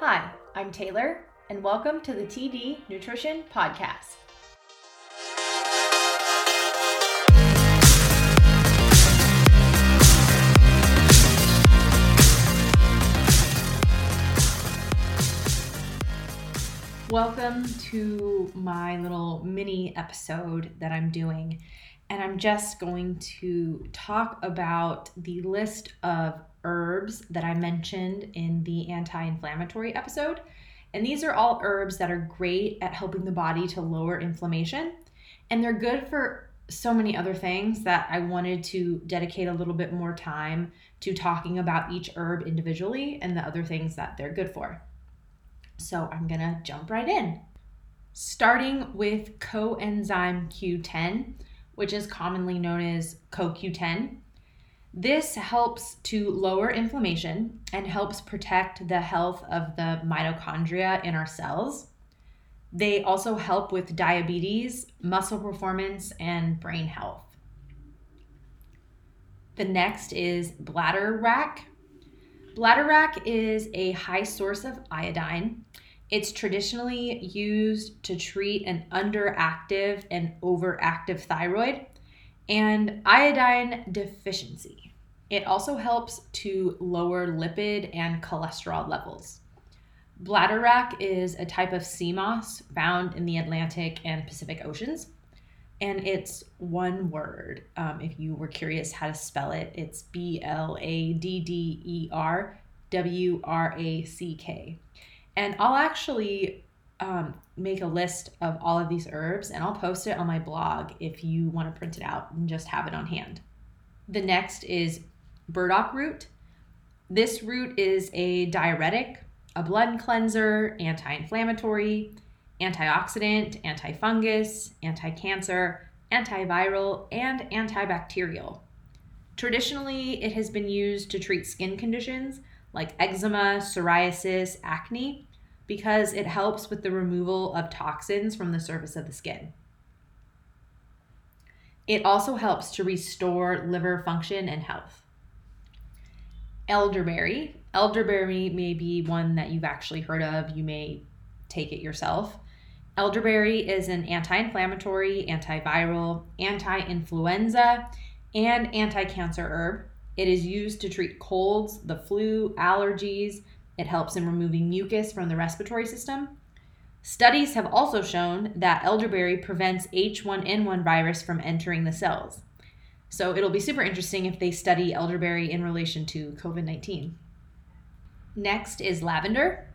Hi, I'm Taylor, and welcome to the TD Nutrition Podcast. Welcome to my little mini episode that I'm doing. And I'm just going to talk about the list of herbs that I mentioned in the anti inflammatory episode. And these are all herbs that are great at helping the body to lower inflammation. And they're good for so many other things that I wanted to dedicate a little bit more time to talking about each herb individually and the other things that they're good for. So I'm gonna jump right in. Starting with coenzyme Q10, which is commonly known as CoQ10. This helps to lower inflammation and helps protect the health of the mitochondria in our cells. They also help with diabetes, muscle performance, and brain health. The next is bladderwrack. Bladderwrack is a high source of iodine. It's traditionally used to treat an underactive and overactive thyroid and iodine deficiency. It also helps to lower lipid and cholesterol levels. Bladder Bladderwrack is a type of sea moss found in the Atlantic and Pacific Oceans. And it's one word. Um, if you were curious how to spell it, it's B L A D D E R W R A C K. And I'll actually um, make a list of all of these herbs and I'll post it on my blog if you want to print it out and just have it on hand. The next is burdock root. This root is a diuretic, a blood cleanser, anti inflammatory, antioxidant, antifungus, anti cancer, antiviral, and antibacterial. Traditionally, it has been used to treat skin conditions like eczema, psoriasis, acne, because it helps with the removal of toxins from the surface of the skin. It also helps to restore liver function and health elderberry. Elderberry may be one that you've actually heard of. You may take it yourself. Elderberry is an anti inflammatory, antiviral, anti influenza, and anti cancer herb. It is used to treat colds, the flu, allergies. It helps in removing mucus from the respiratory system. Studies have also shown that elderberry prevents H1N1 virus from entering the cells. So it'll be super interesting if they study elderberry in relation to COVID 19. Next is lavender.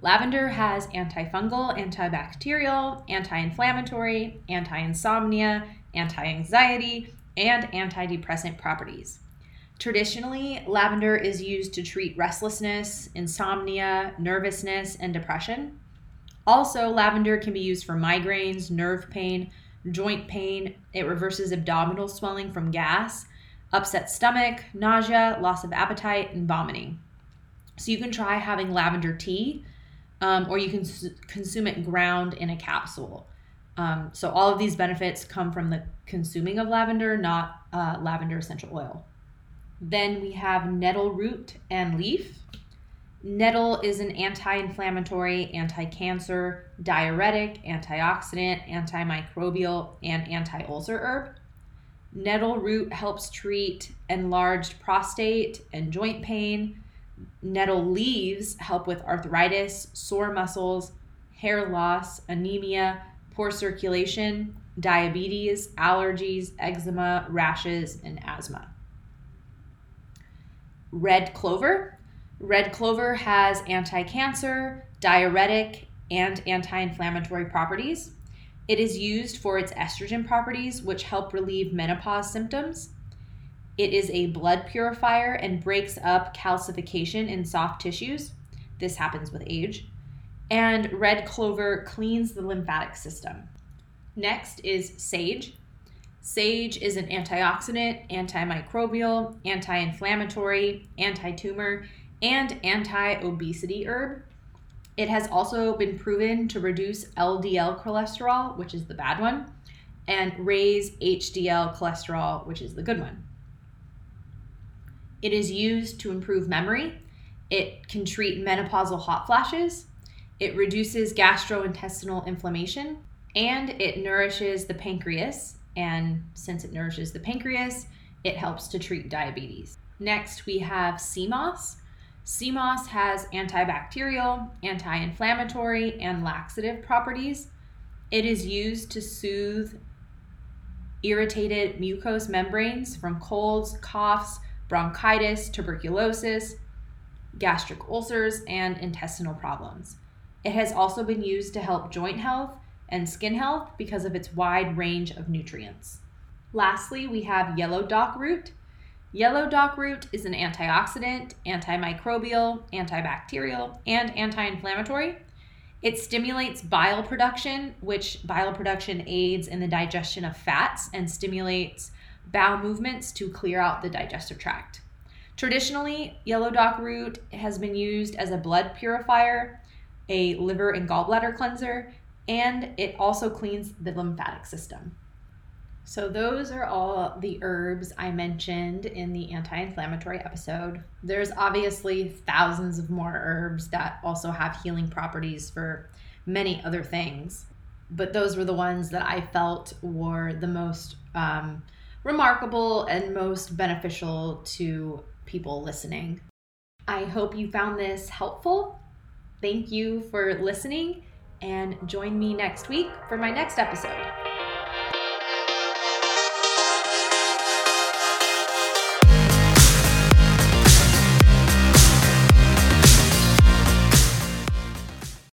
Lavender has antifungal, antibacterial, anti inflammatory, anti insomnia, anti anxiety, and antidepressant properties. Traditionally, lavender is used to treat restlessness, insomnia, nervousness, and depression. Also, lavender can be used for migraines, nerve pain, joint pain. It reverses abdominal swelling from gas, upset stomach, nausea, loss of appetite, and vomiting. So you can try having lavender tea, um, or you can consume it ground in a capsule. Um, so all of these benefits come from the consuming of lavender, not uh, lavender essential oil. Then we have nettle root and leaf. Nettle is an anti inflammatory, anti cancer, diuretic, antioxidant, antimicrobial, and anti ulcer herb. Nettle root helps treat enlarged prostate and joint pain. Nettle leaves help with arthritis, sore muscles, hair loss, anemia, poor circulation, diabetes, allergies, eczema, rashes, and asthma. Red clover Red clover has anti cancer, diuretic, and anti inflammatory properties. It is used for its estrogen properties, which help relieve menopause symptoms. It is a blood purifier and breaks up calcification in soft tissues. This happens with age. And red clover cleans the lymphatic system. Next is sage. Sage is an antioxidant, antimicrobial, anti inflammatory, anti tumor, and anti obesity herb. It has also been proven to reduce LDL cholesterol, which is the bad one, and raise HDL cholesterol, which is the good one. It is used to improve memory. It can treat menopausal hot flashes. It reduces gastrointestinal inflammation and it nourishes the pancreas. And since it nourishes the pancreas, it helps to treat diabetes. Next, we have sea moss. Sea moss has antibacterial, anti inflammatory, and laxative properties. It is used to soothe irritated mucous membranes from colds, coughs, bronchitis, tuberculosis, gastric ulcers, and intestinal problems. It has also been used to help joint health and skin health because of its wide range of nutrients. Lastly, we have yellow dock root. Yellow dock root is an antioxidant, antimicrobial, antibacterial, and anti inflammatory. It stimulates bile production, which bile production aids in the digestion of fats and stimulates bowel movements to clear out the digestive tract. Traditionally, yellow dock root has been used as a blood purifier, a liver and gallbladder cleanser, and it also cleans the lymphatic system. So, those are all the herbs I mentioned in the anti inflammatory episode. There's obviously thousands of more herbs that also have healing properties for many other things, but those were the ones that I felt were the most um, remarkable and most beneficial to people listening. I hope you found this helpful. Thank you for listening and join me next week for my next episode.